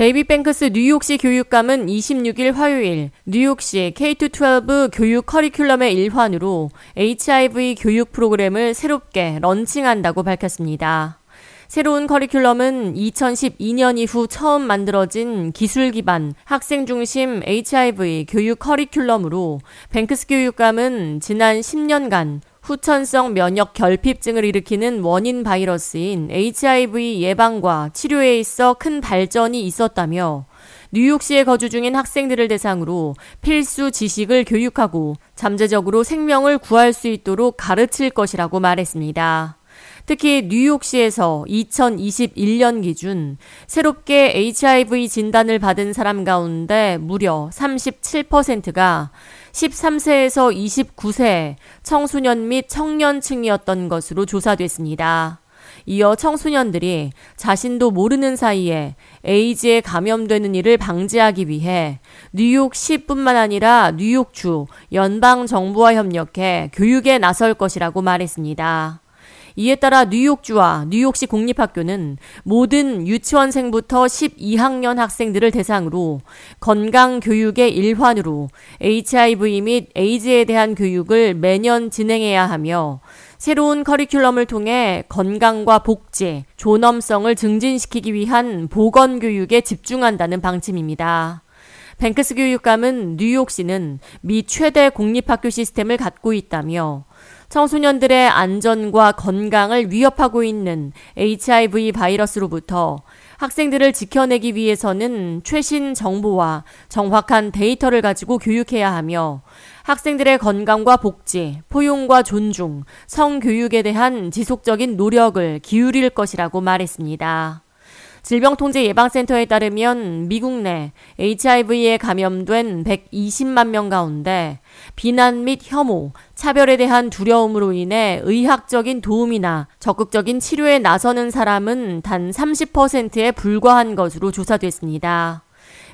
데이비드 뱅크스 뉴욕시 교육감은 26일 화요일 뉴욕시 K-12 교육 커리큘럼의 일환으로 HIV 교육 프로그램을 새롭게 런칭한다고 밝혔습니다. 새로운 커리큘럼은 2012년 이후 처음 만들어진 기술 기반 학생 중심 HIV 교육 커리큘럼으로 뱅크스 교육감은 지난 10년간 후천성 면역 결핍증을 일으키는 원인 바이러스인 HIV 예방과 치료에 있어 큰 발전이 있었다며 뉴욕시에 거주 중인 학생들을 대상으로 필수 지식을 교육하고 잠재적으로 생명을 구할 수 있도록 가르칠 것이라고 말했습니다. 특히 뉴욕시에서 2021년 기준 새롭게 HIV 진단을 받은 사람 가운데 무려 37%가 13세에서 29세 청소년 및 청년층이었던 것으로 조사됐습니다. 이어 청소년들이 자신도 모르는 사이에 에이즈에 감염되는 일을 방지하기 위해 뉴욕시뿐만 아니라 뉴욕주 연방 정부와 협력해 교육에 나설 것이라고 말했습니다. 이에 따라 뉴욕주와 뉴욕시 공립학교는 모든 유치원생부터 12학년 학생들을 대상으로 건강 교육의 일환으로 HIV 및 에이즈에 대한 교육을 매년 진행해야 하며 새로운 커리큘럼을 통해 건강과 복지, 존엄성을 증진시키기 위한 보건 교육에 집중한다는 방침입니다. 뱅크스 교육감은 뉴욕시는 미 최대 공립학교 시스템을 갖고 있다며 청소년들의 안전과 건강을 위협하고 있는 HIV 바이러스로부터 학생들을 지켜내기 위해서는 최신 정보와 정확한 데이터를 가지고 교육해야 하며 학생들의 건강과 복지, 포용과 존중, 성교육에 대한 지속적인 노력을 기울일 것이라고 말했습니다. 질병통제예방센터에 따르면 미국 내 HIV에 감염된 120만 명 가운데 비난 및 혐오, 차별에 대한 두려움으로 인해 의학적인 도움이나 적극적인 치료에 나서는 사람은 단 30%에 불과한 것으로 조사됐습니다.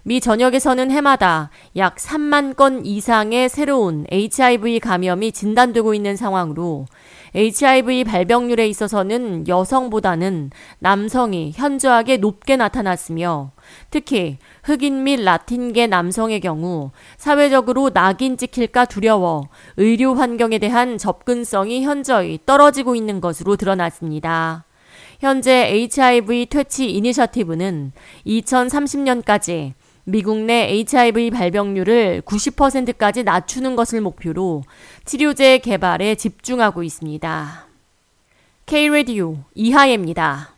미 전역에서는 해마다 약 3만 건 이상의 새로운 HIV 감염이 진단되고 있는 상황으로 HIV 발병률에 있어서는 여성보다는 남성이 현저하게 높게 나타났으며 특히 흑인 및 라틴계 남성의 경우 사회적으로 낙인 찍힐까 두려워 의료 환경에 대한 접근성이 현저히 떨어지고 있는 것으로 드러났습니다. 현재 HIV 퇴치 이니셔티브는 2030년까지 미국 내 HIV 발병률을 90%까지 낮추는 것을 목표로 치료제 개발에 집중하고 있습니다. K-Radio 이하예입니다.